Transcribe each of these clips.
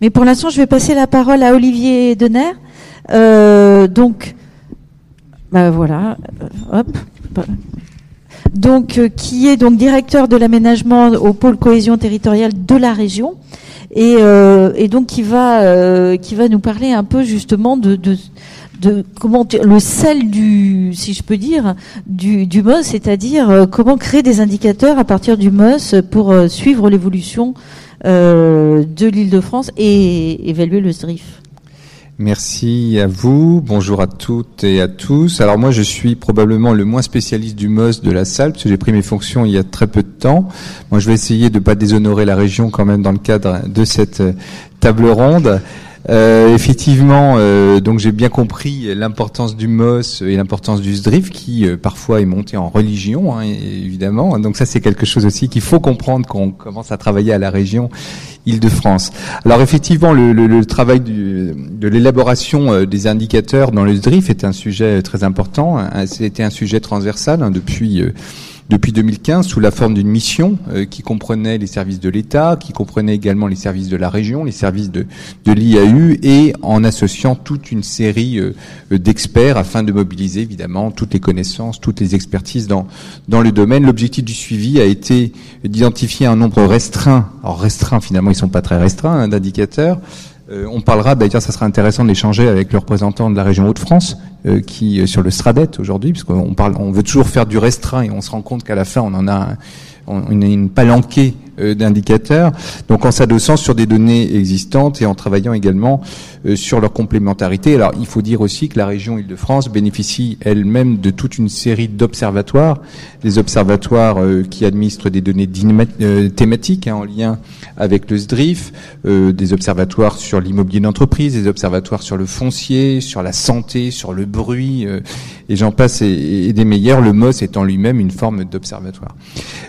Mais pour l'instant, je vais passer la parole à Olivier Denner. Euh, donc, bah voilà, euh, hop. Donc, euh, qui est donc directeur de l'aménagement au pôle cohésion territoriale de la région, et, euh, et donc qui va euh, qui va nous parler un peu justement de, de le sel du, si je peux dire, du, MOS, c'est-à-dire euh, comment créer des indicateurs à partir du MOS pour euh, suivre l'évolution euh, de l'Île-de-France et évaluer le SDRIF. Merci à vous. Bonjour à toutes et à tous. Alors moi, je suis probablement le moins spécialiste du MOS de la salle, parce j'ai pris mes fonctions il y a très peu de temps. Moi, je vais essayer de ne pas déshonorer la région quand même dans le cadre de cette table ronde. Euh, effectivement, euh, donc j'ai bien compris l'importance du MOS et l'importance du SDRIF qui euh, parfois est monté en religion, hein, évidemment. Donc ça c'est quelque chose aussi qu'il faut comprendre quand on commence à travailler à la région Île-de-France. Alors effectivement, le, le, le travail du, de l'élaboration euh, des indicateurs dans le SDRIF est un sujet très important. C'était un sujet transversal hein, depuis depuis 2015 sous la forme d'une mission euh, qui comprenait les services de l'État, qui comprenait également les services de la région, les services de, de l'IAU et en associant toute une série euh, d'experts afin de mobiliser évidemment toutes les connaissances, toutes les expertises dans, dans le domaine. L'objectif du suivi a été d'identifier un nombre restreint, alors restreint finalement ils sont pas très restreints, hein, d'indicateurs, euh, on parlera, d'ailleurs, ça sera intéressant d'échanger avec le représentant de la région Hauts-de-France, euh, qui sur le Stradet aujourd'hui, parce qu'on parle, on veut toujours faire du restreint et on se rend compte qu'à la fin, on en a, on, a une palanquée euh, d'indicateurs. Donc en s'adossant sur des données existantes et en travaillant également sur leur complémentarité. Alors il faut dire aussi que la région Île-de-France bénéficie elle-même de toute une série d'observatoires, des observatoires qui administrent des données thématiques hein, en lien avec le SDRIF, euh, des observatoires sur l'immobilier d'entreprise, des observatoires sur le foncier, sur la santé, sur le bruit, euh, et j'en passe et, des meilleurs, le MOS étant lui-même une forme d'observatoire.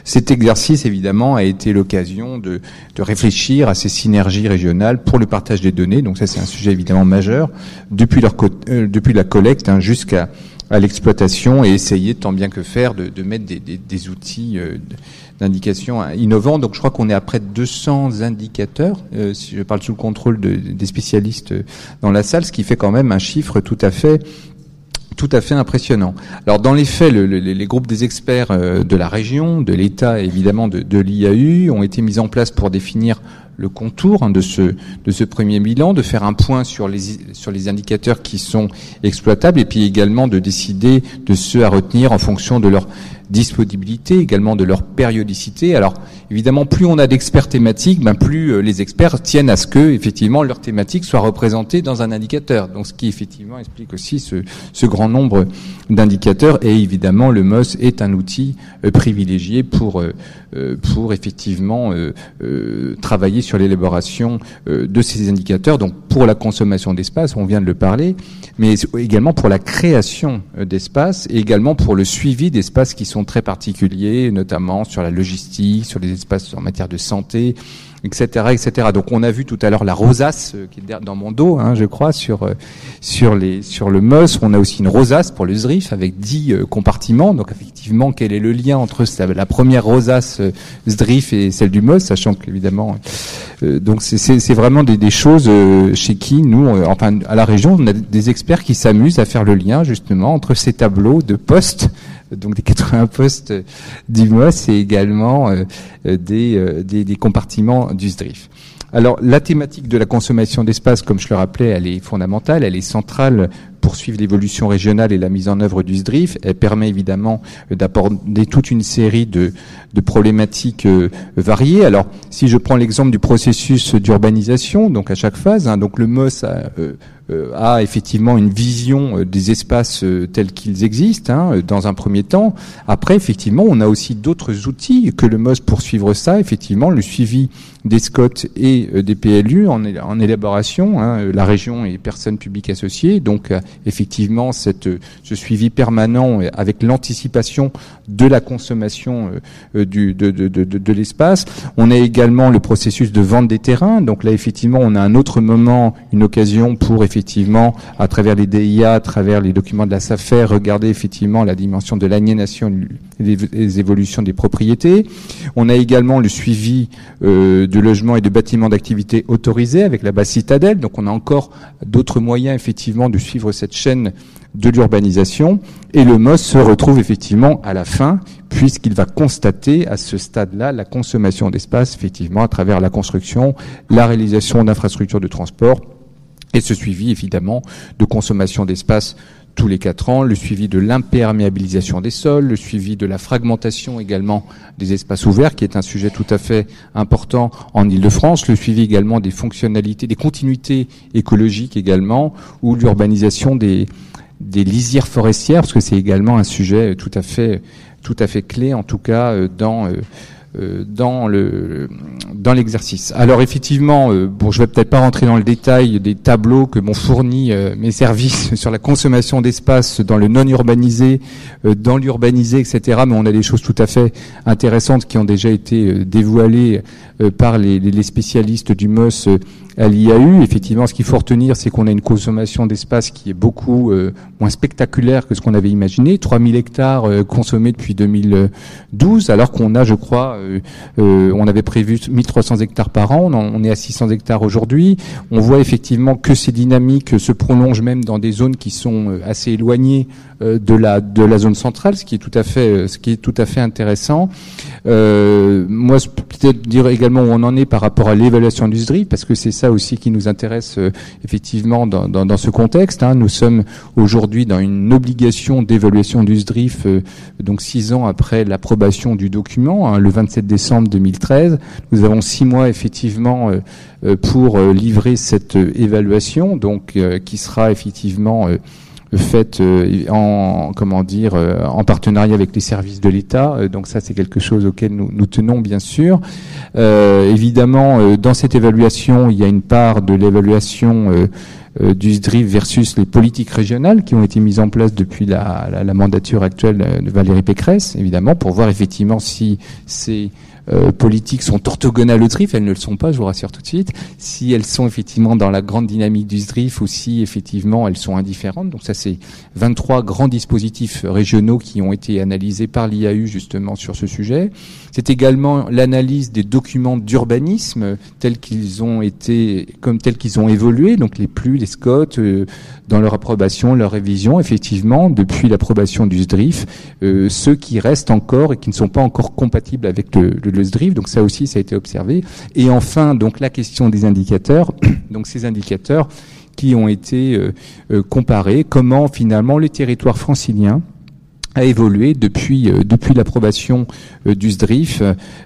Cet exercice, évidemment, a été l'occasion de, de, réfléchir à ces synergies régionales pour le partage des données, donc ça c'est un sujet évidemment majeur, depuis, leur, euh, depuis la collecte hein, jusqu'à à l'exploitation et essayer tant bien que faire de, de mettre des, des, outils euh, d'indication innovants. Donc je crois qu'on est à près de 200 indicateurs, euh, si je parle sous le contrôle de, des spécialistes dans la salle, ce qui fait quand même un chiffre tout à fait tout à fait impressionnant. Alors dans les faits, le, le, les groupes des experts euh, de la région, de l'État évidemment de, de l'IAU ont été mis en place pour définir le contour hein, de, ce, de ce premier bilan, de faire un point sur les, sur les indicateurs qui sont exploitables et puis également de décider de ceux à retenir en fonction de leur disponibilité, également de leur périodicité. Alors évidemment, plus on a d'experts thématiques, ben plus euh, les experts tiennent à ce que effectivement leur thématique soit représentée dans un indicateur. Donc ce qui effectivement explique aussi ce, ce grand nombre d'indicateurs. Et évidemment, le MOS est un outil euh, privilégié pour euh, pour effectivement travailler sur l'élaboration de ces indicateurs. Donc pour la consommation d'espace, on vient de le parler, mais également pour la création d'espace et également pour le suivi d'espaces qui sont très particuliers, notamment sur la logistique, sur les espaces en matière de santé, etc., etc. Donc on a vu tout à l'heure la rosace euh, qui est dans mon dos, hein, je crois, sur euh, sur le MOS. On a aussi une rosace pour le ZRIF avec 10 euh, compartiments. Donc effectivement, quel est le lien entre la première rosace ZRIF et celle du MOS, sachant qu'évidemment, donc c'est vraiment des, des choses chez qui nous, enfin à la région, on a des experts qui s'amusent à faire le lien justement entre ces tableaux de postes donc des 80 postes d'IMOS et également euh, euh, des, des, compartiments du SDRIF. Alors la thématique de la consommation d'espace, comme je le rappelais, elle est fondamentale, elle est centrale pour suivre l'évolution régionale et la mise en œuvre du SDRIF. Elle permet évidemment d'apporter toute une série de, de problématiques euh, variées. Alors si je prends l'exemple du processus d'urbanisation, donc à chaque phase, hein, donc le MOS a, euh, a effectivement une vision euh, des espaces euh, tels qu'ils existent hein, dans un premier temps. Après, effectivement, on a aussi d'autres outils que le MOS pour suivre ça. Effectivement, le suivi des SCOT et des PLU en, en élaboration, hein, la région et personnes publiques associées. Donc, effectivement, cette, ce suivi permanent avec l'anticipation de la consommation du, de, de, de, de l'espace. On a également le processus de vente des terrains. Donc là, effectivement, on a un autre moment, une occasion pour effectivement à travers les DIA, à travers les documents de la SAFER, regarder effectivement la dimension de l'aliénation les évolutions des propriétés. On a également le suivi euh, de logements et de bâtiments d'activité autorisés avec la base citadelle. Donc on a encore d'autres moyens effectivement de suivre cette chaîne de l'urbanisation. Et le MOS se retrouve effectivement à la fin, puisqu'il va constater à ce stade-là la consommation d'espace, effectivement, à travers la construction, la réalisation d'infrastructures de transport, et ce suivi, évidemment, de consommation d'espace tous les quatre ans, le suivi de l'imperméabilisation des sols, le suivi de la fragmentation également des espaces ouverts, qui est un sujet tout à fait important en Ile-de-France, le suivi également des fonctionnalités, des continuités écologiques également, ou l'urbanisation des, des lisières forestières, parce que c'est également un sujet tout à fait, tout à fait clé, en tout cas euh, dans euh, dans le dans l'exercice. Alors effectivement, bon, je vais peut-être pas rentrer dans le détail des tableaux que m'ont fourni mes services sur la consommation d'espace dans le non urbanisé, dans l'urbanisé, etc. Mais on a des choses tout à fait intéressantes qui ont déjà été dévoilées par les, les spécialistes du MOS à l'IAU. Effectivement, ce qu'il faut retenir, c'est qu'on a une consommation d'espace qui est beaucoup euh, moins spectaculaire que ce qu'on avait imaginé. 3000 hectares euh, consommés depuis 2012, alors qu'on a, je crois, euh, on avait prévu 1300 hectares par an, on, est à 600 hectares aujourd'hui. On voit effectivement que ces dynamiques se prolongent même dans des zones qui sont assez éloignées de la de la zone centrale, ce qui est tout à fait ce qui est tout à fait intéressant. moi, peut-être dire également où on en est par rapport à l'évaluation du SDRI, parce que c'est ça aussi qui nous intéresse euh, effectivement dans, dans, ce contexte. Hein. Nous sommes aujourd'hui dans une obligation d'évaluation du SDRIF, euh, donc six ans après l'approbation du document, hein, le 27 décembre 2013. Nous avons six mois effectivement euh, pour livrer cette évaluation, donc qui sera effectivement faite euh, en comment dire euh, en partenariat avec les services de l'État. Euh, donc ça c'est quelque chose auquel nous, nous tenons bien sûr. évidemment, dans cette évaluation, il y a une part de l'évaluation du SDRIF versus les politiques régionales qui ont été mises en place depuis la, la, la mandature actuelle de Valérie Pécresse, évidemment, pour voir effectivement si c'est euh, politiques sont orthogonales au SDRIF, elles ne le sont pas, je vous rassure tout de suite. Si elles sont effectivement dans la grande dynamique du SDRIF ou si effectivement elles sont indifférentes. Donc ça, c'est 23 grands dispositifs régionaux qui ont été analysés par l'IAU justement sur ce sujet. C'est également l'analyse des documents d'urbanisme tels qu'ils ont été, comme tels qu'ils ont évolué, donc les plus, les SCOT, euh, dans leur approbation, leur révision, effectivement, depuis l'approbation du SDRIF, euh, ceux qui restent encore et qui ne sont pas encore compatibles avec le, le, SDRIF. Donc ça aussi, ça a été observé. Et enfin, donc la question des indicateurs. Donc ces indicateurs qui ont été euh, euh, comparés, comment finalement les territoires franciliens a évolué depuis euh, depuis l'approbation euh, du SDRIF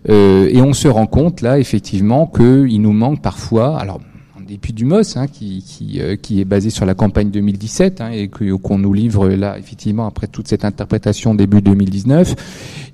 euh, et on se rend compte là effectivement qu'il nous manque parfois alors et puis du MOS, hein, qui, qui, euh, qui, est basé sur la campagne 2017 hein, et qu'on nous livre là effectivement après toute cette interprétation début 2019,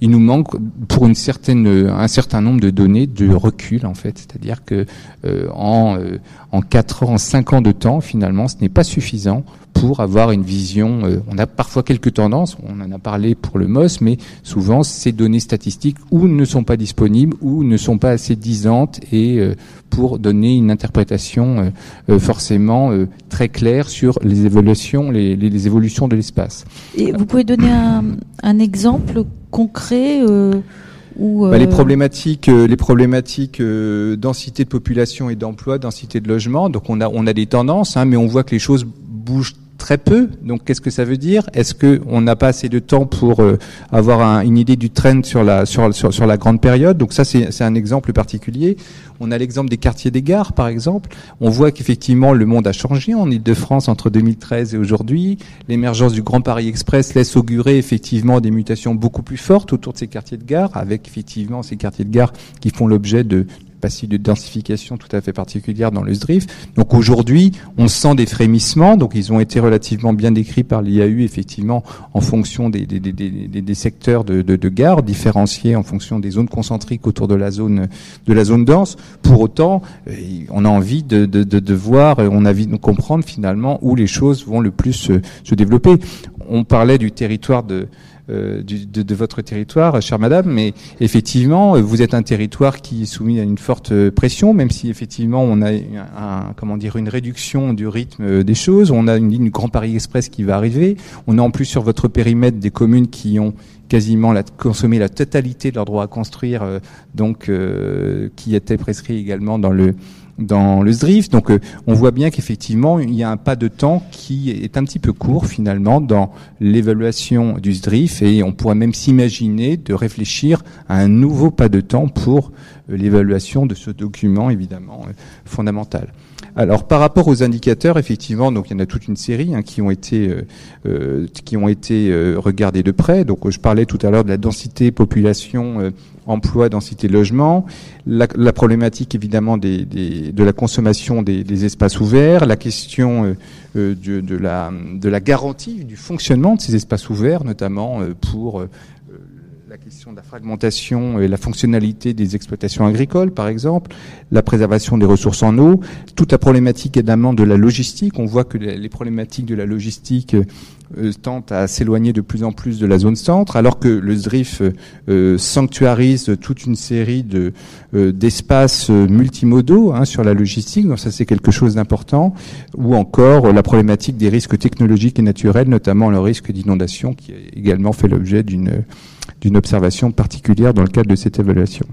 il nous manque pour une certaine, un certain nombre de données de recul en fait, c'est-à-dire que euh, en euh, en quatre ans, en cinq ans de temps, finalement, ce n'est pas suffisant pour avoir une vision. Euh, on a parfois quelques tendances, on en a parlé pour le MOS, mais souvent ces données statistiques ou ne sont pas disponibles ou ne sont pas assez disantes et euh, pour donner une interprétation euh, forcément très claire sur les évolutions, les, les, évolutions de l'espace. Et vous pouvez donner un, un exemple concret bah, les problématiques, les problématiques densité de population et d'emploi, densité de logement. Donc on a on a des tendances, hein, mais on voit que les choses bougent très peu. Donc, qu'est-ce que ça veut dire? Est-ce que on n'a pas assez de temps pour euh, avoir un, une idée du trend sur la sur la grande période? Donc ça, c'est un exemple particulier. On a l'exemple des quartiers des gares, par exemple. On voit qu'effectivement, le monde a changé en Ile-de-France entre 2013 et aujourd'hui. L'émergence du Grand Paris Express laisse augurer effectivement des mutations beaucoup plus fortes autour de ces quartiers de gare, avec effectivement ces quartiers de gare qui font l'objet de, passif de densification tout à fait particulière dans le SDRIF. Donc aujourd'hui, on sent des frémissements. Donc ils ont été relativement bien décrits par l'IAU, effectivement, en fonction des, des, des, des secteurs de, de, de, gare, différenciés en fonction des zones concentriques autour de la zone de la zone dense. Pour autant, euh, on a envie de, de, de voir, on a envie de comprendre finalement où les choses vont le plus se, développer. On parlait du territoire de euh, du, de, de, votre territoire, chère Madame. Mais effectivement, vous êtes un territoire qui est soumis à une forte pression, même si effectivement on a un, comment dire une réduction du rythme des choses. On a une ligne Grand Paris Express qui va arriver. On a en plus sur votre périmètre des communes qui ont quasiment la, consommé la totalité de leur droit à construire, euh, donc euh, qui était prescrit également dans le dans le SDRIF. Donc euh, on voit bien qu'effectivement il y a un pas de temps qui est un petit peu court finalement dans l'évaluation du SDRIF et on pourrait même s'imaginer de réfléchir à un nouveau pas de temps pour l'évaluation de ce document évidemment fondamental. Alors par rapport aux indicateurs, effectivement, donc il y en a toute une série hein, qui ont été euh, euh qui ont été euh, regardés de près. Donc je parlais tout à l'heure de la densité population euh, emploi, densité logement, la, la problématique évidemment des, des, de la consommation des, des, espaces ouverts, la question de, de, la, de la garantie du fonctionnement de ces espaces ouverts, notamment pour la question de la fragmentation et la fonctionnalité des exploitations agricoles, par exemple, la préservation des ressources en eau, toute la problématique évidemment de la logistique. On voit que les problématiques de la logistique euh, tentent à s'éloigner de plus en plus de la zone centre, alors que le ZRIF euh, sanctuarise toute une série de euh, d'espaces multimodaux hein, sur la logistique. Donc ça c'est quelque chose d'important. Ou encore la problématique des risques technologiques et naturels, notamment le risque d'inondation, qui a également fait l'objet d'une d'une observation particulière dans le cadre de cette évaluation.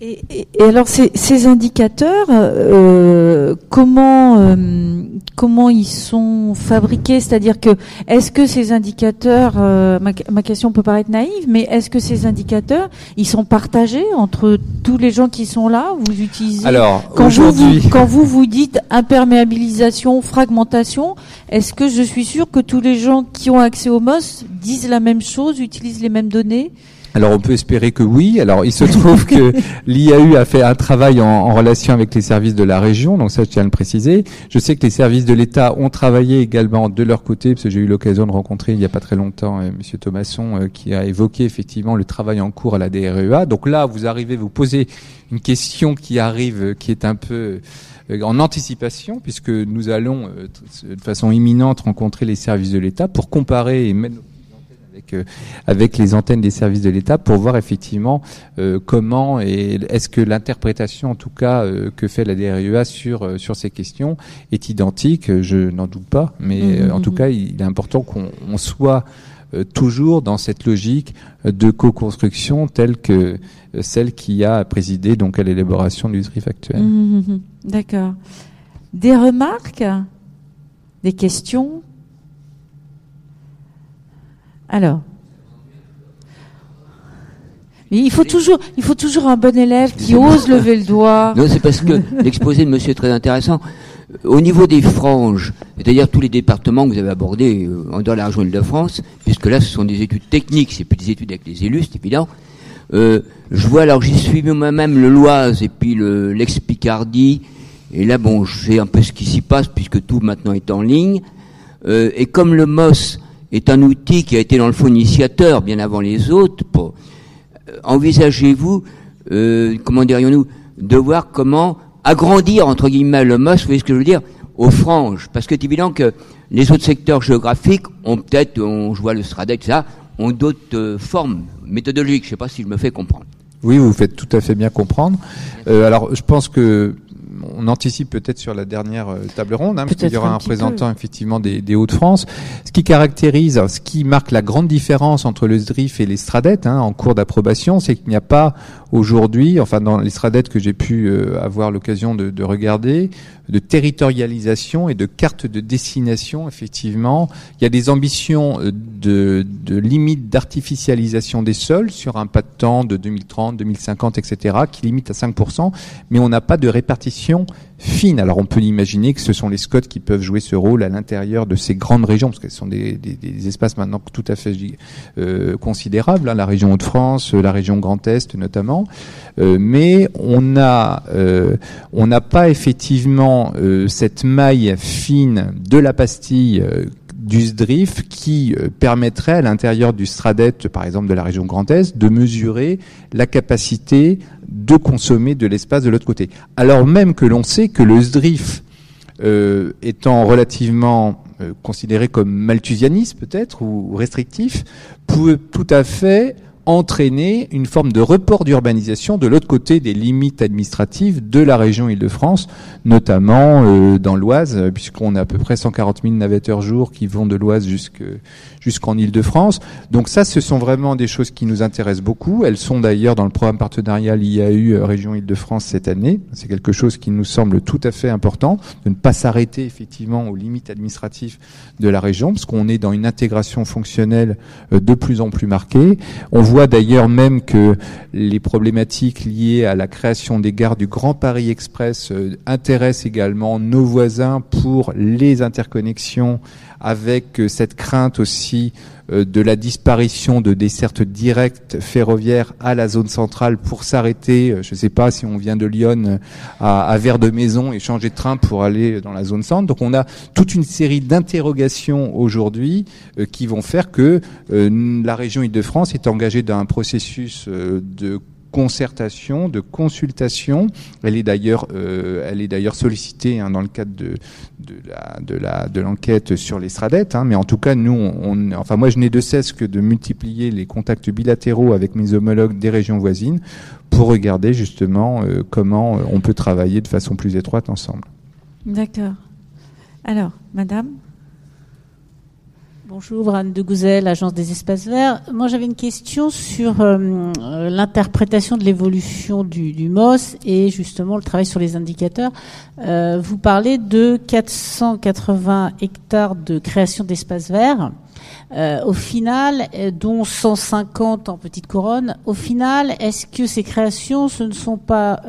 Et, et, alors ces, ces indicateurs, euh, comment euh, comment ils sont fabriqués? C'est-à-dire que est-ce que ces indicateurs, euh, ma, ma, question peut paraître naïve, mais est-ce que ces indicateurs, ils sont partagés entre tous les gens qui sont là? Vous utilisez alors quand vous, vous, quand vous vous dites imperméabilisation, fragmentation, est-ce que je suis sûr que tous les gens qui ont accès au MOS disent la même chose, utilisent les mêmes données? Alors on peut espérer que oui. Alors il se trouve que l'IAU a fait un travail en, en, relation avec les services de la région, donc ça je tiens à le préciser. Je sais que les services de l'État ont travaillé également de leur côté, parce que j'ai eu l'occasion de rencontrer il n'y a pas très longtemps euh, Monsieur Thomasson euh, qui a évoqué effectivement le travail en cours à la DREA. Donc là vous arrivez, vous posez une question qui arrive, euh, qui est un peu euh, en anticipation, puisque nous allons de façon imminente rencontrer les services de l'État pour comparer et mettre avec, euh, avec les antennes des services de l'État pour voir effectivement euh, comment et est-ce que l'interprétation en tout cas euh, que fait la DRUA sur sur ces questions est identique? Je n'en doute pas, mais mmh, en tout mmh. cas il est important qu'on soit toujours dans cette logique de co-construction telle que celle qui a présidé donc à l'élaboration du SRIF actuel. Mmh, D'accord. Des remarques, des questions? Alors. Mais il faut toujours, il faut toujours un bon élève qui ose lever le doigt. Non, c'est parce que l'exposé de monsieur est très intéressant. Au niveau des franges, c'est-à-dire tous les départements que vous avez abordés euh, dans la région de France, puisque là ce sont des études techniques, c'est plus des études avec les élus, c'est évident. Euh, je vois alors j'y suis moi-même le Loise et puis le l'ex-Picardie, et là bon, je sais un peu ce qui s'y passe puisque tout maintenant est en ligne. Euh, et comme le MOS est un outil qui a été dans le fond initiateur bien avant les autres. Euh, envisagez-vous, euh, comment dirions-nous, de voir comment agrandir entre guillemets le MOS, vous voyez ce que je veux dire, aux franges, parce que c'est évident que les autres secteurs géographiques ont peut-être, on, je vois le STRADEC, ça, ont d'autres euh, formes méthodologiques. Je ne sais pas si je me fais comprendre. Oui, vous faites tout à fait bien comprendre. Euh, alors, je pense que on anticipe peut-être sur la dernière euh, table ronde, hein, parce qu'il y aura un, un représentant peu. effectivement des, des Hauts-de-France. Ce qui caractérise, ce qui marque la grande différence entre le SDRIF et les STRADET hein, en cours d'approbation, c'est qu'il n'y a pas aujourd'hui, enfin dans les que j'ai pu euh, avoir l'occasion de, de, regarder, de territorialisation et de carte de destination, effectivement. Il y a des ambitions euh, de, de limite d'artificialisation des sols sur un pas de temps de 2030, 2050, etc., qui limite à 5%, mais on n'a pas de répartition fine. Alors on peut imaginer que ce sont les Scots qui peuvent jouer ce rôle à l'intérieur de ces grandes régions, parce qu'elles sont des, espaces maintenant tout à fait euh, considérables, hein, la région Hauts-de-France, la région Grand Est notamment. Euh, mais on a, euh, on n'a pas effectivement euh, cette maille fine de la pastille euh, du SDRIF qui euh, permettrait à l'intérieur du STRADET, par exemple de la région Grand Est, de mesurer la capacité de consommer de l'espace de l'autre côté. Alors même que l'on sait que le SDRIF, euh, étant relativement considéré comme malthusianiste peut-être ou restrictif, peut tout à fait entraîner une forme de report d'urbanisation de l'autre côté des limites administratives de la région Île-de-France, notamment euh, dans l'Oise, puisqu'on a à peu près 140 000 navetteurs jour qui vont de l'Oise jusqu'en Île-de-France. Donc ça, ce sont vraiment des choses qui nous intéressent beaucoup. Elles sont d'ailleurs dans le programme partenarial IAU euh, Région Île-de-France cette année. C'est quelque chose qui nous semble tout à fait important, de ne pas s'arrêter effectivement aux limites administratives de la région, parce qu'on est dans une intégration fonctionnelle euh, de plus en plus marquée. On voit d'ailleurs même que les problématiques liées à la création des gares du Grand Paris Express euh, intéressent également nos voisins pour les interconnexions avec euh, cette crainte aussi de la disparition de dessertes directes ferroviaires à la zone centrale pour s'arrêter, euh, je ne sais pas si on vient de Lyon à, à Vers de Maison et changer de train pour aller dans la zone centre. Donc on a toute une série d'interrogations aujourd'hui qui vont faire que la région Île-de-France est engagée dans un processus de concertation, de consultation. Elle est d'ailleurs, euh, elle est d'ailleurs sollicitée hein, dans le cadre de, de la de l'enquête sur les stradettes. Hein, mais en tout cas, nous, enfin moi, je n'ai de cesse que de multiplier les contacts bilatéraux avec mes homologues des régions voisines pour regarder justement euh, comment on peut travailler de façon plus étroite ensemble. D'accord. Alors, Madame? Bonjour, Anne de Gouzel, Agence des espaces verts. Moi, j'avais une question sur euh, l'interprétation de l'évolution du, MOS et justement le travail sur les indicateurs. Euh, vous parlez de 480 hectares de création d'espaces verts. Euh, au final, dont 150 en petite couronne, au final, est-ce que ces créations, ce ne sont pas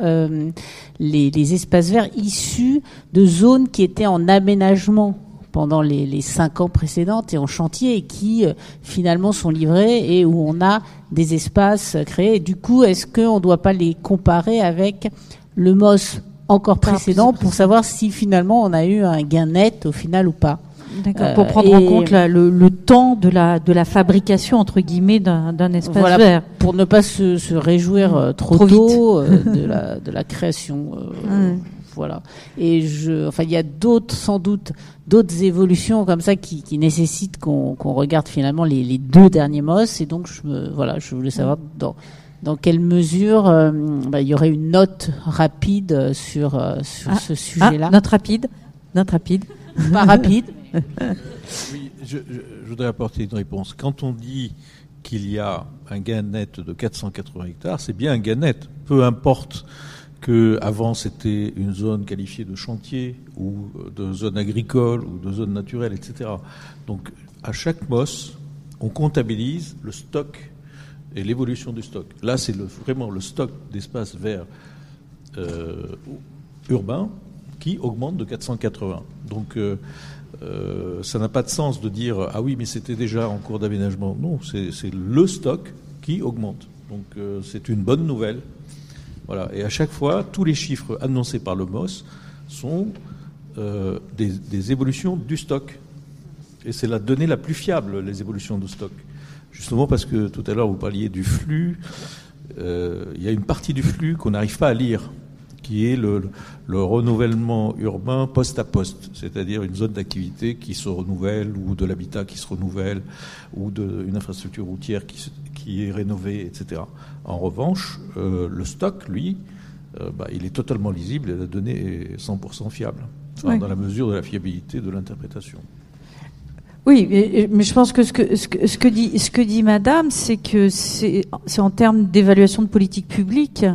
les espaces verts issus de zones qui étaient en aménagement pendant les, cinq ans précédentes et en chantier et qui euh, finalement sont livrés et où on a des espaces créés. du coup, est-ce qu'on ne doit pas les comparer avec le MOS encore précédent pour savoir si finalement on a eu un gain net au final ou pas D'accord, pour euh, prendre en compte le, temps de la, de la fabrication, entre guillemets, d'un espace voilà, vert. Pour ne pas se, réjouir euh, trop, tôt de, la, de la création. Voilà. Et je, enfin, il y a d'autres, sans doute, d'autres évolutions comme ça qui, qui nécessitent qu'on regarde finalement les, les, deux derniers MOS. Et donc, je me, voilà, je voulais savoir dans, dans quelle mesure euh, bah, il y aurait une note rapide sur, euh, sur ah, ce sujet-là. Ah, note rapide, note rapide, pas rapide. oui, je, je, voudrais apporter une réponse. Quand on dit qu'il y a un gain net de 480 hectares, c'est bien un gain net. Peu importe que avant c'était une zone qualifiée de chantier ou de zone agricole ou de zone naturelle, etc. Donc à chaque MOS, on comptabilise le stock et l'évolution du stock. Là, c'est vraiment le stock d'espace vert euh, urbain qui augmente de 480. Donc euh, euh, ça n'a pas de sens de dire ah oui mais c'était déjà en cours d'aménagement. Non, c'est le stock qui augmente. Donc c'est une bonne nouvelle et à chaque fois, tous les chiffres annoncés par le MOS sont euh, des, évolutions du stock. Et c'est la donnée la plus fiable, les évolutions du stock. Justement parce que tout à l'heure, vous parliez du flux. Euh, il y a une partie du flux qu'on n'arrive pas à lire, qui est le, renouvellement urbain poste à poste, c'est-à-dire une zone d'activité qui se renouvelle, ou de l'habitat qui se renouvelle, ou de, une infrastructure routière qui, qui est rénové, etc. En revanche, euh, le stock, lui, euh, bah, il est totalement lisible et la donnée est 100% fiable, dans la mesure de la fiabilité de l'interprétation. Oui, mais, je pense que ce que, ce que, dit, ce que dit Madame, c'est que c'est en termes d'évaluation de politique publique,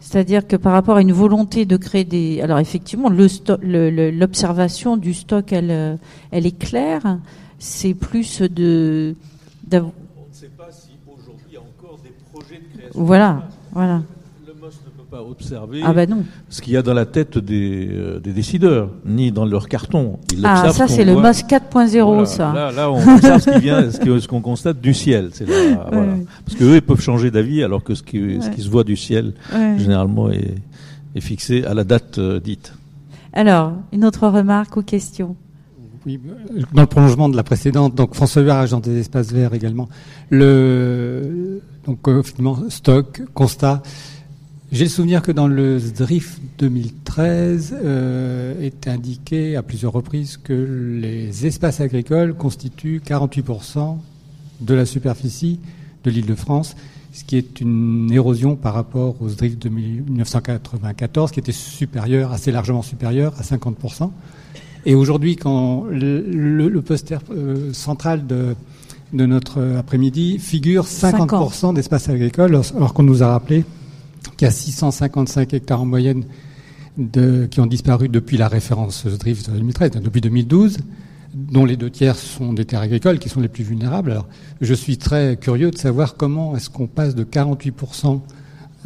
c'est-à-dire que par rapport à une volonté de créer des... Alors effectivement, l'observation le, du stock, elle, elle est claire. C'est plus de... Voilà, voilà. Le MOS ne peut pas observer ah bah non. ce qu'il y a dans la tête des, euh, des, décideurs, ni dans leur carton. ah, ça c'est le MOS 4.0, ça. Là, là, on observe ce qui vient, ce qu'on constate du ciel. Là, voilà. Parce qu'eux, ils peuvent changer d'avis, alors que ce qui, ce qui se voit du ciel, généralement, est, est, fixé à la date euh, dite. Alors, une autre remarque ou question? Oui, dans le prolongement de la précédente, donc François Huard, agent des espaces verts également. Le, donc euh, finalement, stock, constat. J'ai le souvenir que dans le SDRIF 2013 euh, est indiqué à plusieurs reprises que les espaces agricoles constituent 48% de la superficie de l'île de France, ce qui est une érosion par rapport au SDRIF de 1994, qui était supérieur, assez largement supérieur à 50%. Et aujourd'hui, quand le, poster euh, central de, de notre après-midi figure 50%, d'espaces agricoles, alors qu'on nous a rappelé qu'il y a 655 hectares en moyenne de, qui ont disparu depuis la référence drift 2013, depuis 2012, dont les deux tiers sont des terres agricoles qui sont les plus vulnérables. Alors, je suis très curieux de savoir comment est-ce qu'on passe de 48%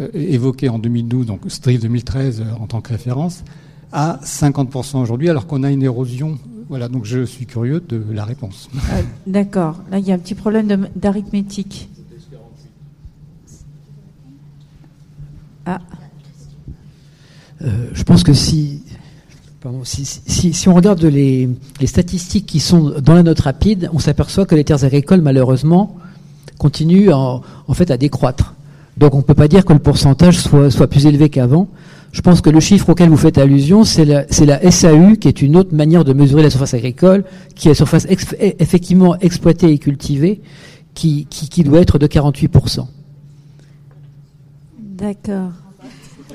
euh, évoqués en 2012, donc drift 2013 en tant que référence, à 50% aujourd'hui, alors qu'on a une érosion. Voilà, donc je suis curieux de la réponse. Ah, d'accord. Là, il y a un petit problème d'arithmétique. Ah. Euh, je pense que si, si, on regarde les, statistiques qui sont dans la note rapide, on s'aperçoit que les terres agricoles, malheureusement, continuent en, fait à décroître. Donc on ne peut pas dire que le pourcentage soit, soit plus élevé qu'avant. Je pense que le chiffre auquel vous faites allusion, c'est la, SAU, qui est une autre manière de mesurer la surface agricole, qui est la surface effectivement exploitée et cultivée, qui, qui, qui doit être de 48%. D'accord.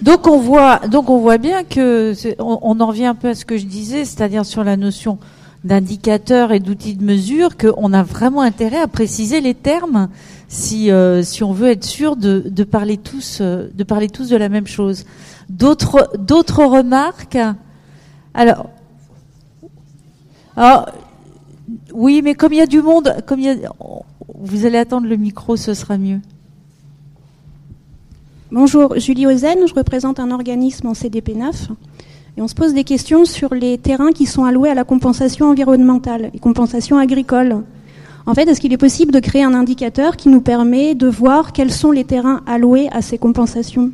Donc on voit, donc on voit bien que on, en revient un peu à ce que je disais, c'est-à-dire sur la notion d'indicateur et d'outils de mesure, qu'on a vraiment intérêt à préciser les termes si euh, on veut être sûr de, parler tous euh, de parler tous de la même chose. D'autres remarques? Alors, alors oui, mais comme il y a du monde, comme il vous allez attendre le micro, ce sera mieux. Bonjour, Julie Ozen, je représente un organisme en CDPNAF. Et on se pose des questions sur les terrains qui sont alloués à la compensation environnementale et compensation agricole. En fait, est-ce qu'il est possible de créer un indicateur qui nous permet de voir quels sont les terrains alloués à ces compensations?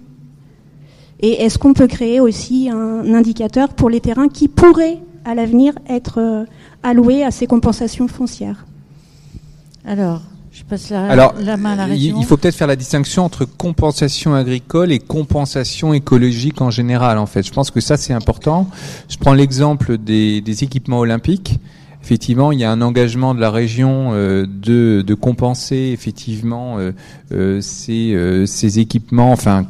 Et est-ce qu'on peut créer aussi un indicateur pour les terrains qui pourraient à l'avenir être euh, alloués à ces compensations foncières? Alors, alors, Il faut peut-être faire la distinction entre compensation agricole et compensation écologique en général. En fait, je pense que ça c'est important. Je prends l'exemple des, équipements olympiques. Effectivement, il y a un engagement de la région euh, de, de, compenser effectivement euh, euh, ces, ces équipements. Enfin,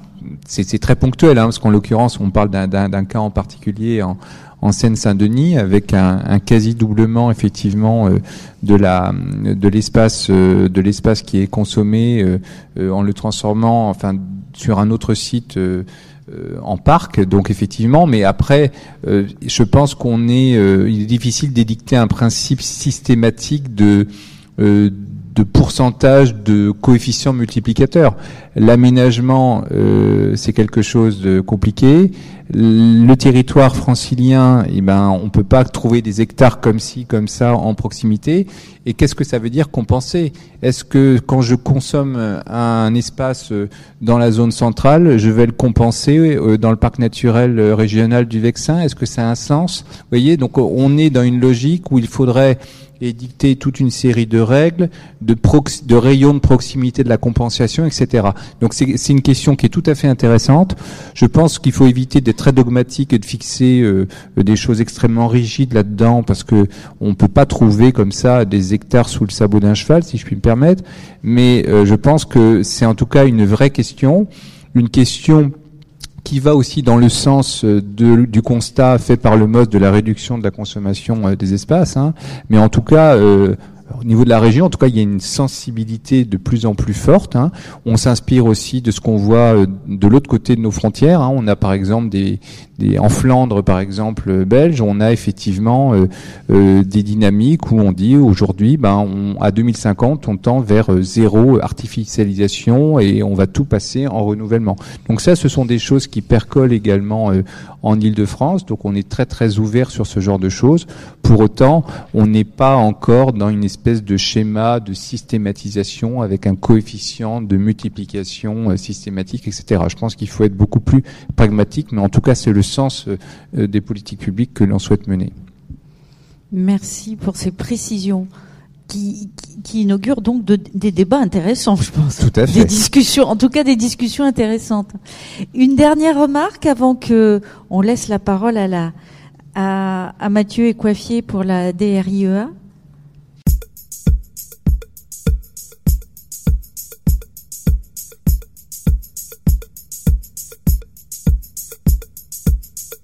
c'est très ponctuel, hein, parce qu'en l'occurrence, on parle d'un cas en particulier en, en Seine-Saint-Denis avec un, un quasi doublement effectivement euh, de la de l'espace euh, de l'espace qui est consommé euh, en le transformant enfin sur un autre site en parc, donc effectivement, mais après, je pense qu'on est, il est difficile d'édicter un principe systématique de de pourcentage de coefficients multiplicateurs. L'aménagement, euh, c'est quelque chose de compliqué. Le territoire francilien, eh ben, on peut pas trouver des hectares comme ci, comme ça, en proximité. Et qu'est-ce que ça veut dire compenser? Est-ce que quand je consomme un espace euh, dans la zone centrale, je vais le compenser euh, dans le parc naturel régional du Vexin? Est-ce que ça a un sens? Vous voyez, donc on est dans une logique où il faudrait et dicter toute une série de règles, de, de rayons de proximité de la compensation, etc. Donc c'est une question qui est tout à fait intéressante. Je pense qu'il faut éviter d'être très dogmatique et de fixer euh, des choses extrêmement rigides là-dedans, parce que on peut pas trouver comme ça des hectares sous le sabot d'un cheval, si je puis me permettre. Mais euh, je pense que c'est en tout cas une vraie question, une question qui va aussi dans le sens euh, du constat fait par le MOS de la réduction de la consommation euh, des espaces. Hein. Mais en tout cas, euh, au niveau de la région, en tout cas, il y a une sensibilité de plus en plus forte. Hein. On s'inspire aussi de ce qu'on voit de l'autre côté de nos frontières. Hein. On a par exemple des, en Flandre, par exemple, euh, belge, on a effectivement euh, euh, des dynamiques où on dit aujourd'hui, ben, à 2050, on tend vers zéro artificialisation et on va tout passer en renouvellement. Donc ça, ce sont des choses qui percolent également en Ile-de-France. Donc on est très très ouvert sur ce genre de choses. Pour autant, on n'est pas encore dans une espèce de schéma de systématisation avec un coefficient de multiplication systématique, etc. Je pense qu'il faut être beaucoup plus pragmatique, mais en tout cas, c'est le sens euh, des politiques publiques que l'on souhaite mener. Merci pour ces précisions. qui, qui, qui inaugure donc de- des débats intéressants, je pense. Tout à Des fait. discussions, en tout cas des discussions intéressantes. Une dernière remarque avant que on laisse la parole à la à, à Mathieu et Coiffier pour la DRIEA.